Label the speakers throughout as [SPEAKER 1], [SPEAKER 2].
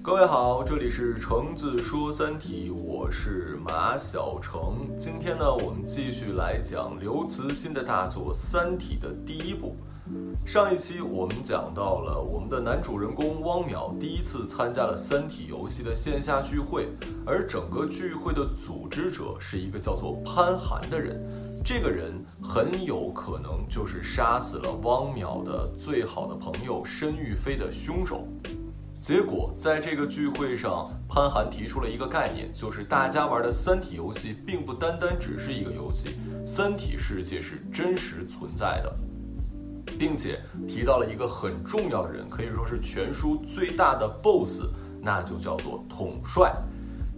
[SPEAKER 1] 各位好，这里是橙子说三体，我是马小橙。今天呢，我们继续来讲刘慈欣的大作《三体》的第一部。上一期我们讲到了我们的男主人公汪淼第一次参加了《三体》游戏的线下聚会，而整个聚会的组织者是一个叫做潘寒的人。这个人很有可能就是杀死了汪淼的最好的朋友申玉飞的凶手。结果，在这个聚会上，潘寒提出了一个概念，就是大家玩的《三体》游戏，并不单单只是一个游戏，三体世界是真实存在的，并且提到了一个很重要的人，可以说是全书最大的 BOSS，那就叫做统帅。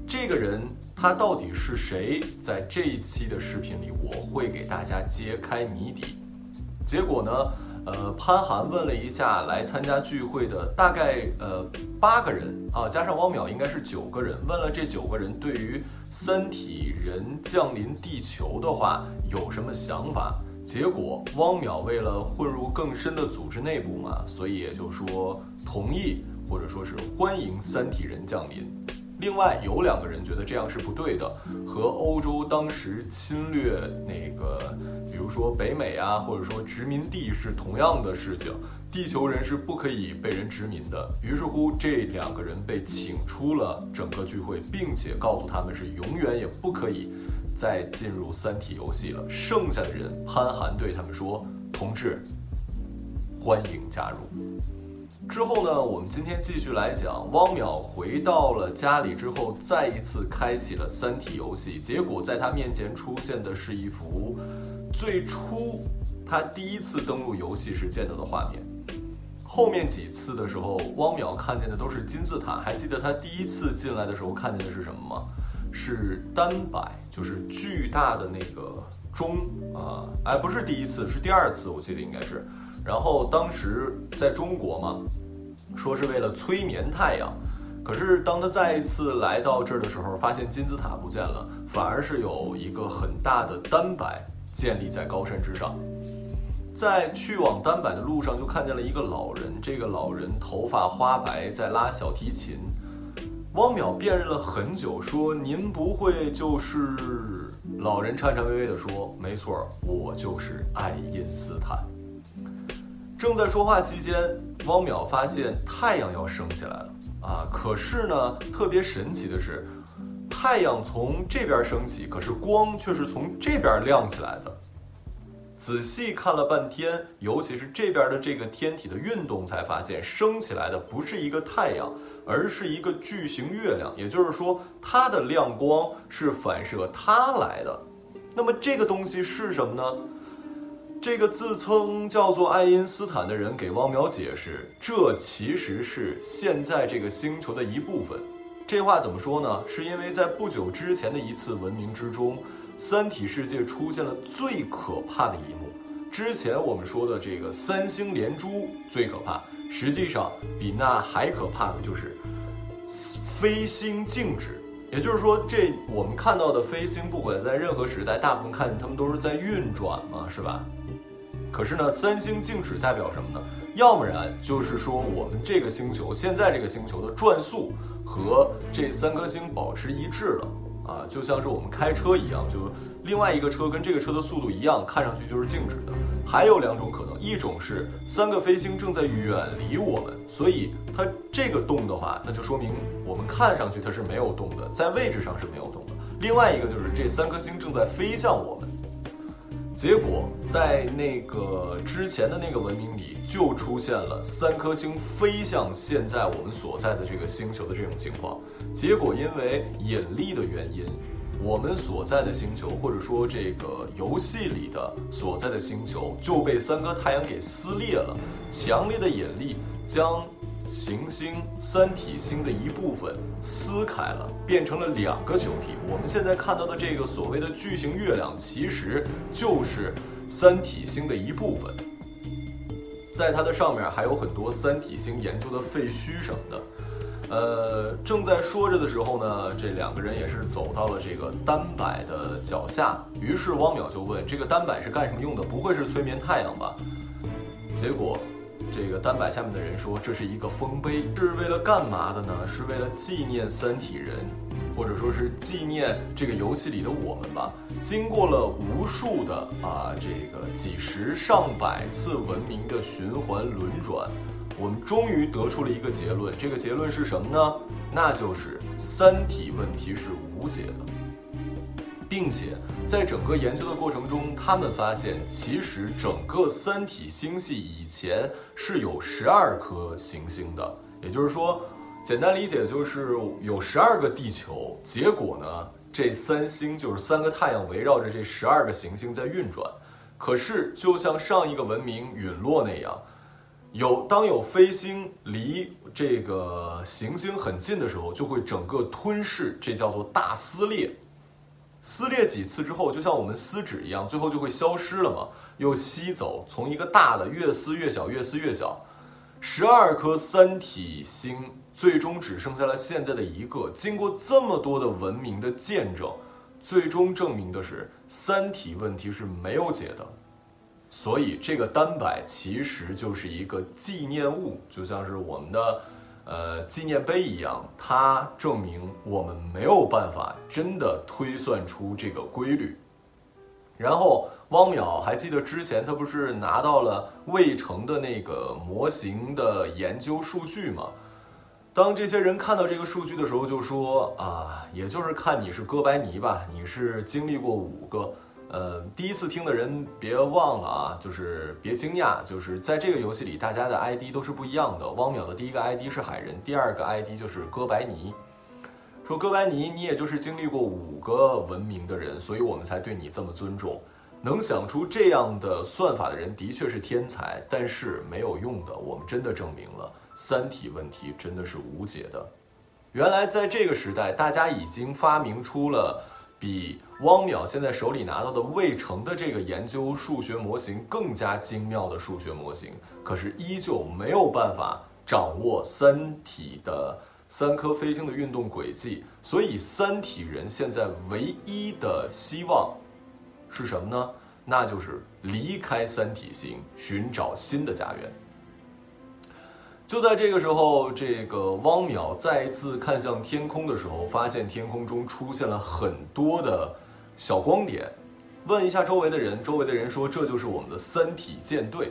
[SPEAKER 1] 这个人他到底是谁？在这一期的视频里，我会给大家揭开谜底。结果呢？呃，潘寒问了一下来参加聚会的大概呃八个人啊，加上汪淼应该是九个人。问了这九个人对于三体人降临地球的话有什么想法？结果汪淼为了混入更深的组织内部嘛，所以也就说同意或者说是欢迎三体人降临。另外有两个人觉得这样是不对的，和欧洲当时侵略那个，比如说北美啊，或者说殖民地是同样的事情，地球人是不可以被人殖民的。于是乎，这两个人被请出了整个聚会，并且告诉他们是永远也不可以再进入三体游戏了。剩下的人，潘寒对他们说：“同志，欢迎加入。”之后呢，我们今天继续来讲，汪淼回到了家里之后，再一次开启了三体游戏。结果在他面前出现的是一幅最初他第一次登录游戏时见到的画面。后面几次的时候，汪淼看见的都是金字塔。还记得他第一次进来的时候看见的是什么吗？是单摆，就是巨大的那个钟啊！哎，不是第一次，是第二次，我记得应该是。然后当时在中国嘛。说是为了催眠太阳，可是当他再一次来到这儿的时候，发现金字塔不见了，反而是有一个很大的单摆建立在高山之上。在去往单摆的路上，就看见了一个老人，这个老人头发花白，在拉小提琴。汪淼辨认了很久，说：“您不会就是……”老人颤颤巍巍地说：“没错，我就是爱因斯坦。”正在说话期间，汪淼发现太阳要升起来了啊！可是呢，特别神奇的是，太阳从这边升起，可是光却是从这边亮起来的。仔细看了半天，尤其是这边的这个天体的运动，才发现升起来的不是一个太阳，而是一个巨型月亮。也就是说，它的亮光是反射它来的。那么这个东西是什么呢？这个自称叫做爱因斯坦的人给汪淼解释，这其实是现在这个星球的一部分。这话怎么说呢？是因为在不久之前的一次文明之中，三体世界出现了最可怕的一幕。之前我们说的这个三星连珠最可怕，实际上比那还可怕的就是飞星静止。也就是说，这我们看到的飞星，不管在任何时代，大部分看见它们都是在运转嘛，是吧？可是呢，三星静止代表什么呢？要不然就是说我们这个星球现在这个星球的转速和这三颗星保持一致了啊，就像是我们开车一样，就另外一个车跟这个车的速度一样，看上去就是静止的。还有两种可能，一种是三个飞星正在远离我们，所以它这个动的话，那就说明我们看上去它是没有动的，在位置上是没有动的。另外一个就是这三颗星正在飞向我们。结果在那个之前的那个文明里，就出现了三颗星飞向现在我们所在的这个星球的这种情况。结果因为引力的原因，我们所在的星球，或者说这个游戏里的所在的星球，就被三颗太阳给撕裂了。强烈的引力将。行星三体星的一部分撕开了，变成了两个球体。我们现在看到的这个所谓的巨型月亮，其实就是三体星的一部分。在它的上面还有很多三体星研究的废墟什么的。呃，正在说着的时候呢，这两个人也是走到了这个单摆的脚下。于是汪淼就问：“这个单摆是干什么用的？不会是催眠太阳吧？”结果，这个单摆下面的人说这是一个丰碑，是为了干嘛的呢？是为了纪念三体人，或者说是纪念这个游戏里的我们吧。经过了无数的啊这个几十上百次文明的循环轮转，我们终于得出了一个结论。这个结论是什么呢？那就是三体问题是无解的。并且在整个研究的过程中，他们发现，其实整个三体星系以前是有十二颗行星的，也就是说，简单理解就是有十二个地球。结果呢，这三星就是三个太阳围绕着这十二个行星在运转。可是，就像上一个文明陨落那样，有当有飞星离这个行星很近的时候，就会整个吞噬，这叫做大撕裂。撕裂几次之后，就像我们撕纸一样，最后就会消失了嘛？又吸走，从一个大的越撕越小，越撕越小。十二颗三体星最终只剩下了现在的一个。经过这么多的文明的见证，最终证明的是三体问题是没有解的。所以这个单摆其实就是一个纪念物，就像是我们的。呃，纪念碑一样，它证明我们没有办法真的推算出这个规律。然后，汪淼还记得之前他不是拿到了魏成的那个模型的研究数据吗？当这些人看到这个数据的时候，就说啊，也就是看你是哥白尼吧，你是经历过五个。呃，第一次听的人别忘了啊，就是别惊讶，就是在这个游戏里，大家的 ID 都是不一样的。汪淼的第一个 ID 是海人，第二个 ID 就是哥白尼。说哥白尼，你也就是经历过五个文明的人，所以我们才对你这么尊重。能想出这样的算法的人的确是天才，但是没有用的。我们真的证明了三体问题真的是无解的。原来在这个时代，大家已经发明出了。比汪淼现在手里拿到的未成的这个研究数学模型更加精妙的数学模型，可是依旧没有办法掌握三体的三颗飞星的运动轨迹。所以，三体人现在唯一的希望是什么呢？那就是离开三体星，寻找新的家园。就在这个时候，这个汪淼再一次看向天空的时候，发现天空中出现了很多的小光点。问一下周围的人，周围的人说这就是我们的三体舰队。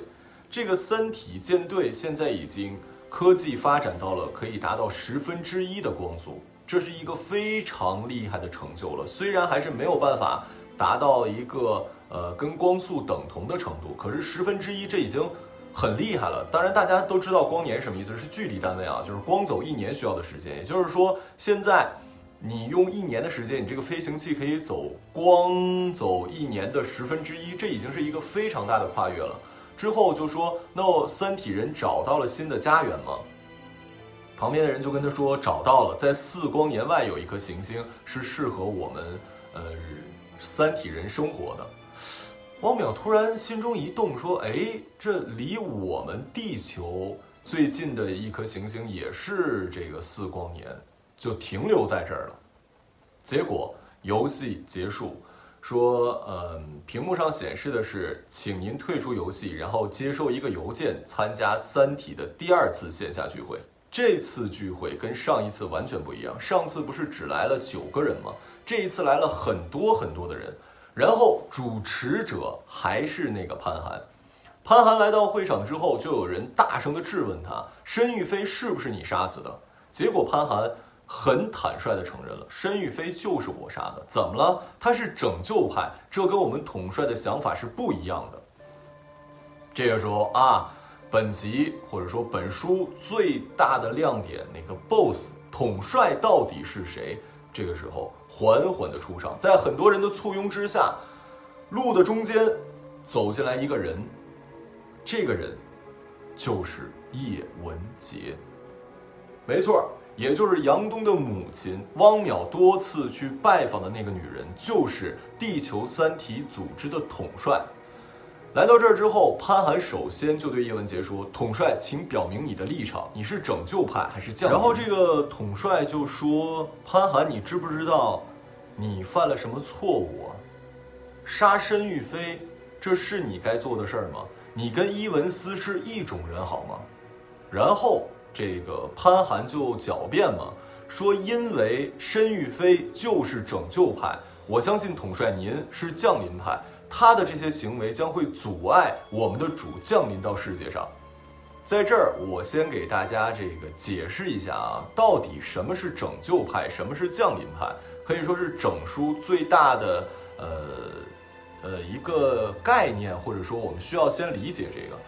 [SPEAKER 1] 这个三体舰队现在已经科技发展到了可以达到十分之一的光速，这是一个非常厉害的成就了。虽然还是没有办法达到一个呃跟光速等同的程度，可是十分之一这已经。很厉害了，当然大家都知道光年什么意思，是距离单位啊，就是光走一年需要的时间。也就是说，现在你用一年的时间，你这个飞行器可以走光走一年的十分之一，这已经是一个非常大的跨越了。之后就说，那三体人找到了新的家园吗？旁边的人就跟他说，找到了，在四光年外有一颗行星是适合我们呃三体人生活的。汪淼突然心中一动，说：“哎，这离我们地球最近的一颗行星也是这个四光年，就停留在这儿了。”结果游戏结束，说：“嗯，屏幕上显示的是，请您退出游戏，然后接收一个邮件，参加《三体》的第二次线下聚会。这次聚会跟上一次完全不一样，上次不是只来了九个人吗？这一次来了很多很多的人。”然后主持者还是那个潘寒，潘寒来到会场之后，就有人大声的质问他：申玉飞是不是你杀死的？结果潘寒很坦率的承认了，申玉飞就是我杀的。怎么了？他是拯救派，这跟我们统帅的想法是不一样的。这个时候啊，本集或者说本书最大的亮点，那个 BOSS 统帅到底是谁？这个时候。缓缓的出场，在很多人的簇拥之下，路的中间走进来一个人，这个人就是叶文洁，没错，也就是杨东的母亲。汪淼多次去拜访的那个女人，就是地球三体组织的统帅。来到这儿之后，潘寒首先就对叶文洁说：“统帅，请表明你的立场，你是拯救派还是降？”然后这个统帅就说：“潘寒，你知不知道你犯了什么错误啊？杀申玉飞，这是你该做的事儿吗？你跟伊文斯是一种人好吗？然后这个潘寒就狡辩嘛，说因为申玉飞就是拯救派，我相信统帅您是降临派，他的这些行为将会阻碍我们的主降临到世界上。在这儿，我先给大家这个解释一下啊，到底什么是拯救派，什么是降临派，可以说是整书最大的呃呃一个概念，或者说我们需要先理解这个。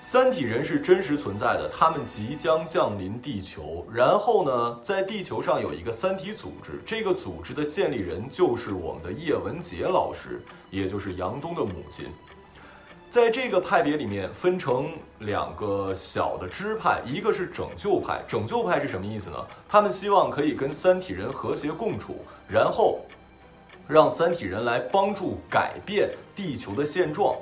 [SPEAKER 1] 三体人是真实存在的，他们即将降临地球。然后呢，在地球上有一个三体组织，这个组织的建立人就是我们的叶文洁老师，也就是杨东的母亲。在这个派别里面分成两个小的支派，一个是拯救派。拯救派是什么意思呢？他们希望可以跟三体人和谐共处，然后让三体人来帮助改变地球的现状。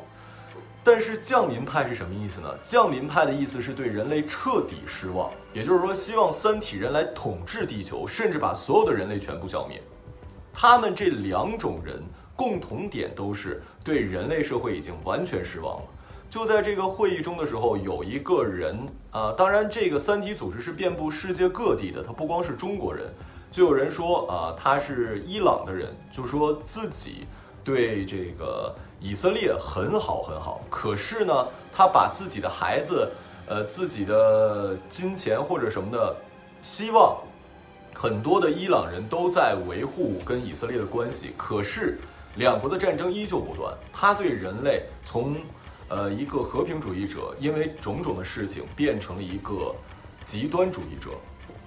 [SPEAKER 1] 但是降临派是什么意思呢？降临派的意思是对人类彻底失望，也就是说，希望三体人来统治地球，甚至把所有的人类全部消灭。他们这两种人共同点都是对人类社会已经完全失望了。就在这个会议中的时候，有一个人啊，当然这个三体组织是遍布世界各地的，他不光是中国人，就有人说啊，他是伊朗的人，就说自己对这个。以色列很好很好，可是呢，他把自己的孩子，呃，自己的金钱或者什么的，希望很多的伊朗人都在维护跟以色列的关系，可是两国的战争依旧不断。他对人类从呃一个和平主义者，因为种种的事情变成了一个极端主义者。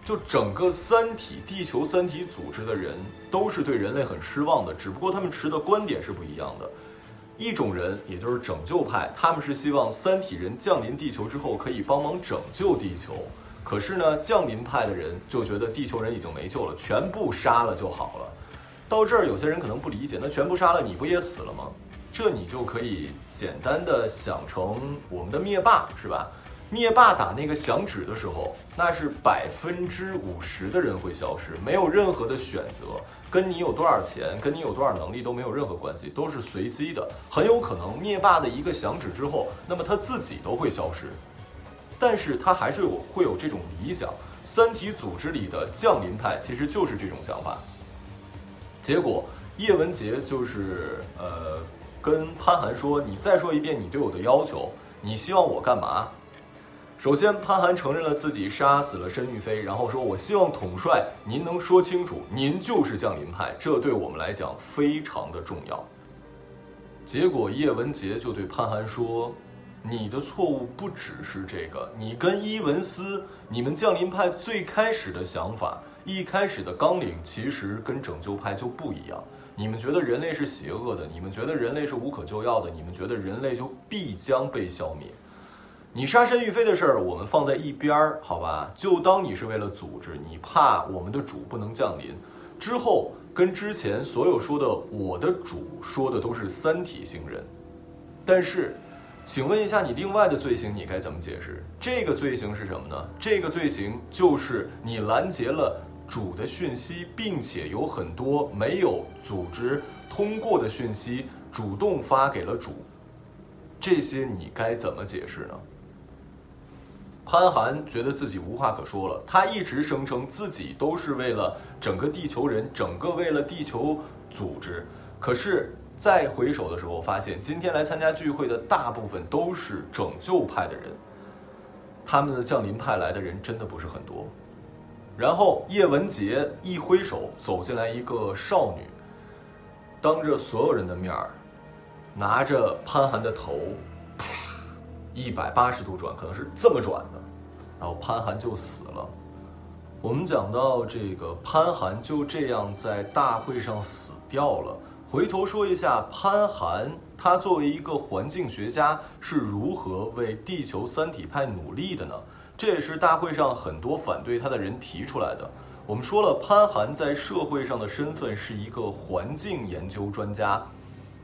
[SPEAKER 1] 就整个三体地球三体组织的人都是对人类很失望的，只不过他们持的观点是不一样的。一种人，也就是拯救派，他们是希望三体人降临地球之后可以帮忙拯救地球。可是呢，降临派的人就觉得地球人已经没救了，全部杀了就好了。到这儿，有些人可能不理解，那全部杀了，你不也死了吗？这你就可以简单的想成我们的灭霸，是吧？灭霸打那个响指的时候，那是百分之五十的人会消失，没有任何的选择，跟你有多少钱，跟你有多少能力都没有任何关系，都是随机的。很有可能灭霸的一个响指之后，那么他自己都会消失。但是他还是有会有这种理想，三体组织里的降临派其实就是这种想法。结果叶文洁就是呃跟潘寒说：“你再说一遍你对我的要求，你希望我干嘛？”首先，潘寒承认了自己杀死了申玉飞，然后说：“我希望统帅您能说清楚，您就是降临派，这对我们来讲非常的重要。”结果叶文洁就对潘寒说：“你的错误不只是这个，你跟伊文斯，你们降临派最开始的想法，一开始的纲领其实跟拯救派就不一样。你们觉得人类是邪恶的，你们觉得人类是无可救药的，你们觉得人类就必将被消灭。”你杀申玉飞的事儿，我们放在一边儿，好吧？就当你是为了组织，你怕我们的主不能降临。之后跟之前所有说的我的主说的都是三体星人，但是，请问一下，你另外的罪行你该怎么解释？这个罪行是什么呢？这个罪行就是你拦截了主的讯息，并且有很多没有组织通过的讯息主动发给了主，这些你该怎么解释呢？潘寒觉得自己无话可说了。他一直声称自己都是为了整个地球人，整个为了地球组织。可是再回首的时候，发现今天来参加聚会的大部分都是拯救派的人，他们的降临派来的人真的不是很多。然后叶文洁一挥手，走进来一个少女，当着所有人的面儿，拿着潘寒的头。一百八十度转，可能是这么转的，然后潘寒就死了。我们讲到这个潘寒就这样在大会上死掉了。回头说一下潘寒，他作为一个环境学家是如何为地球三体派努力的呢？这也是大会上很多反对他的人提出来的。我们说了，潘寒在社会上的身份是一个环境研究专家，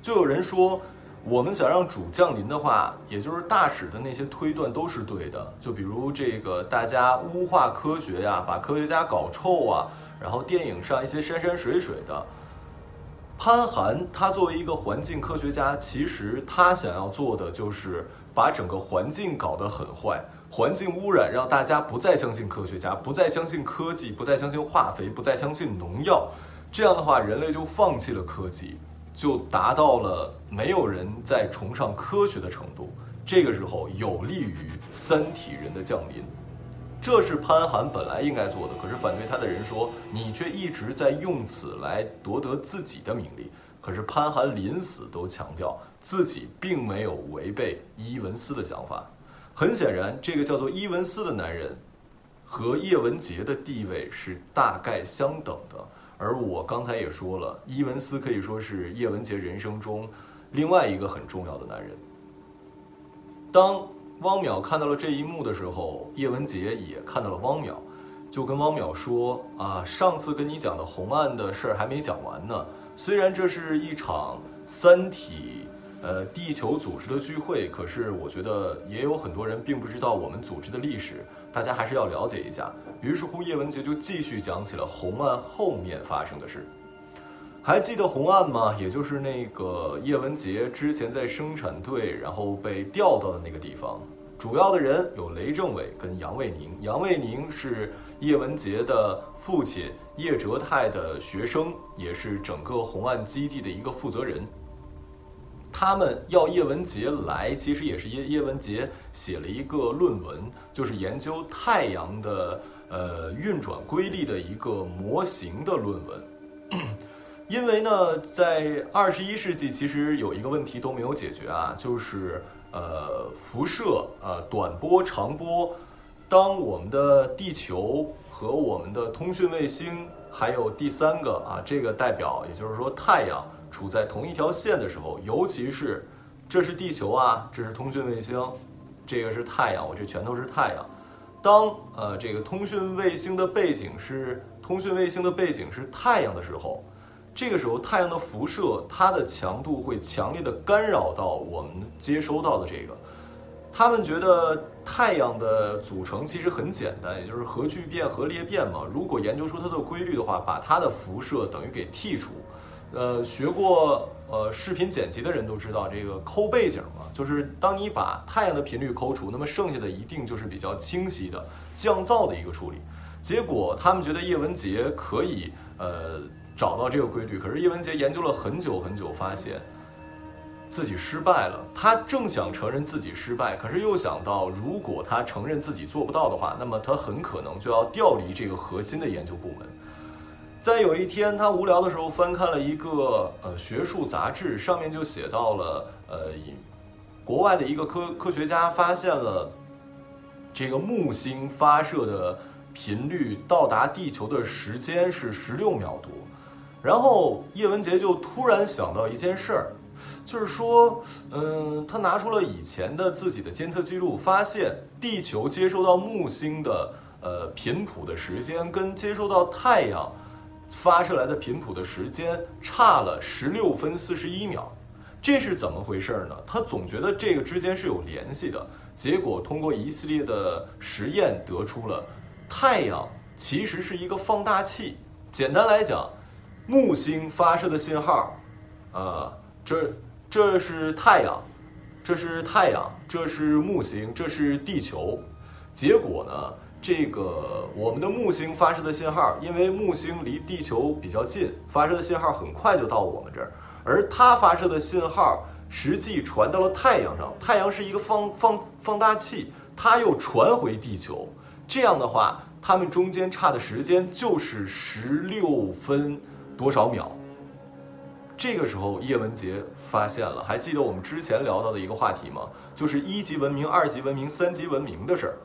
[SPEAKER 1] 就有人说。我们想让主降临的话，也就是大使的那些推断都是对的。就比如这个大家污化科学呀，把科学家搞臭啊，然后电影上一些山山水水的。潘寒他作为一个环境科学家，其实他想要做的就是把整个环境搞得很坏，环境污染让大家不再相信科学家，不再相信科技，不再相信化肥，不再相信农药。这样的话，人类就放弃了科技，就达到了没有人在崇尚科学的程度。这个时候有利于三体人的降临，这是潘寒本来应该做的。可是反对他的人说，你却一直在用此来夺得自己的名利。可是潘寒临死都强调自己并没有违背伊文斯的想法。很显然，这个叫做伊文斯的男人和叶文洁的地位是大概相等的。而我刚才也说了，伊文斯可以说是叶文洁人生中另外一个很重要的男人。当汪淼看到了这一幕的时候，叶文洁也看到了汪淼，就跟汪淼说：“啊，上次跟你讲的红岸的事儿还没讲完呢。虽然这是一场三体，呃，地球组织的聚会，可是我觉得也有很多人并不知道我们组织的历史，大家还是要了解一下。”于是乎，叶文洁就继续讲起了红岸后面发生的事。还记得红岸吗？也就是那个叶文洁之前在生产队，然后被调到的那个地方。主要的人有雷政委跟杨卫宁。杨卫宁是叶文洁的父亲叶哲泰的学生，也是整个红岸基地的一个负责人。他们要叶文洁来，其实也是叶叶文洁写了一个论文，就是研究太阳的呃运转规律的一个模型的论文。因为呢，在二十一世纪，其实有一个问题都没有解决啊，就是呃辐射呃短波、长波。当我们的地球和我们的通讯卫星，还有第三个啊，这个代表，也就是说太阳处在同一条线的时候，尤其是这是地球啊，这是通讯卫星，这个是太阳，我这全都是太阳。当呃这个通讯卫星的背景是通讯卫星的背景是太阳的时候。这个时候，太阳的辐射它的强度会强烈的干扰到我们接收到的这个。他们觉得太阳的组成其实很简单，也就是核聚变、核裂变嘛。如果研究出它的规律的话，把它的辐射等于给剔除。呃，学过呃视频剪辑的人都知道，这个抠背景嘛，就是当你把太阳的频率抠除，那么剩下的一定就是比较清晰的降噪的一个处理。结果他们觉得叶文洁可以呃。找到这个规律，可是叶文洁研究了很久很久，发现自己失败了。他正想承认自己失败，可是又想到，如果他承认自己做不到的话，那么他很可能就要调离这个核心的研究部门。在有一天，他无聊的时候翻看了一个呃学术杂志，上面就写到了呃，国外的一个科科学家发现了这个木星发射的频率到达地球的时间是十六秒多。然后叶文洁就突然想到一件事儿，就是说，嗯，他拿出了以前的自己的监测记录，发现地球接收到木星的呃频谱的时间，跟接收到太阳发射来的频谱的时间差了十六分四十一秒，这是怎么回事呢？他总觉得这个之间是有联系的，结果通过一系列的实验得出了，太阳其实是一个放大器。简单来讲。木星发射的信号，呃，这这是太阳，这是太阳，这是木星，这是地球。结果呢，这个我们的木星发射的信号，因为木星离地球比较近，发射的信号很快就到我们这儿，而它发射的信号实际传到了太阳上，太阳是一个放放放大器，它又传回地球。这样的话，它们中间差的时间就是十六分。多少秒？这个时候，叶文洁发现了，还记得我们之前聊到的一个话题吗？就是一级文明、二级文明、三级文明的事儿。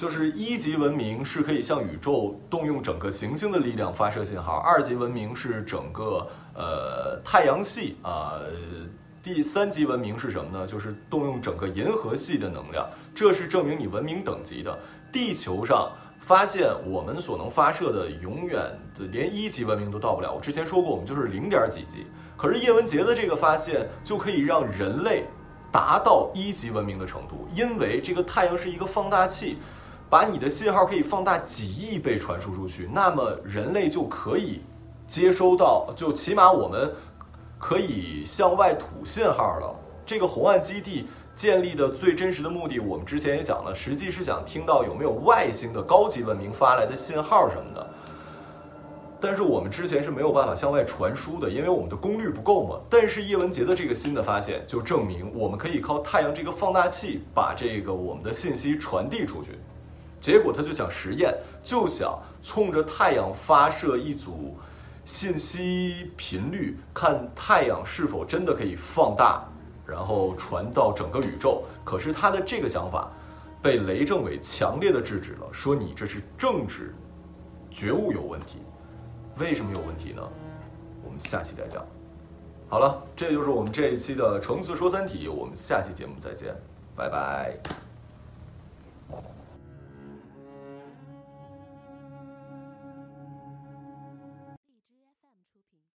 [SPEAKER 1] 就是一级文明是可以向宇宙动用整个行星的力量发射信号，二级文明是整个呃太阳系啊，第三级文明是什么呢？就是动用整个银河系的能量，这是证明你文明等级的。地球上。发现我们所能发射的永远的连一级文明都到不了。我之前说过，我们就是零点几级。可是叶文洁的这个发现就可以让人类达到一级文明的程度，因为这个太阳是一个放大器，把你的信号可以放大几亿倍传输出去，那么人类就可以接收到，就起码我们可以向外吐信号了。这个红岸基地建立的最真实的目的，我们之前也讲了，实际是想听到有没有外星的高级文明发来的信号什么的。但是我们之前是没有办法向外传输的，因为我们的功率不够嘛。但是叶文洁的这个新的发现，就证明我们可以靠太阳这个放大器把这个我们的信息传递出去。结果他就想实验，就想冲着太阳发射一组信息频率，看太阳是否真的可以放大，然后传到整个宇宙。可是他的这个想法被雷政委强烈的制止了，说你这是政治觉悟有问题。为什么有问题呢？我们下期再讲。好了，这就是我们这一期的橙子说三体，我们下期节目再见，拜拜。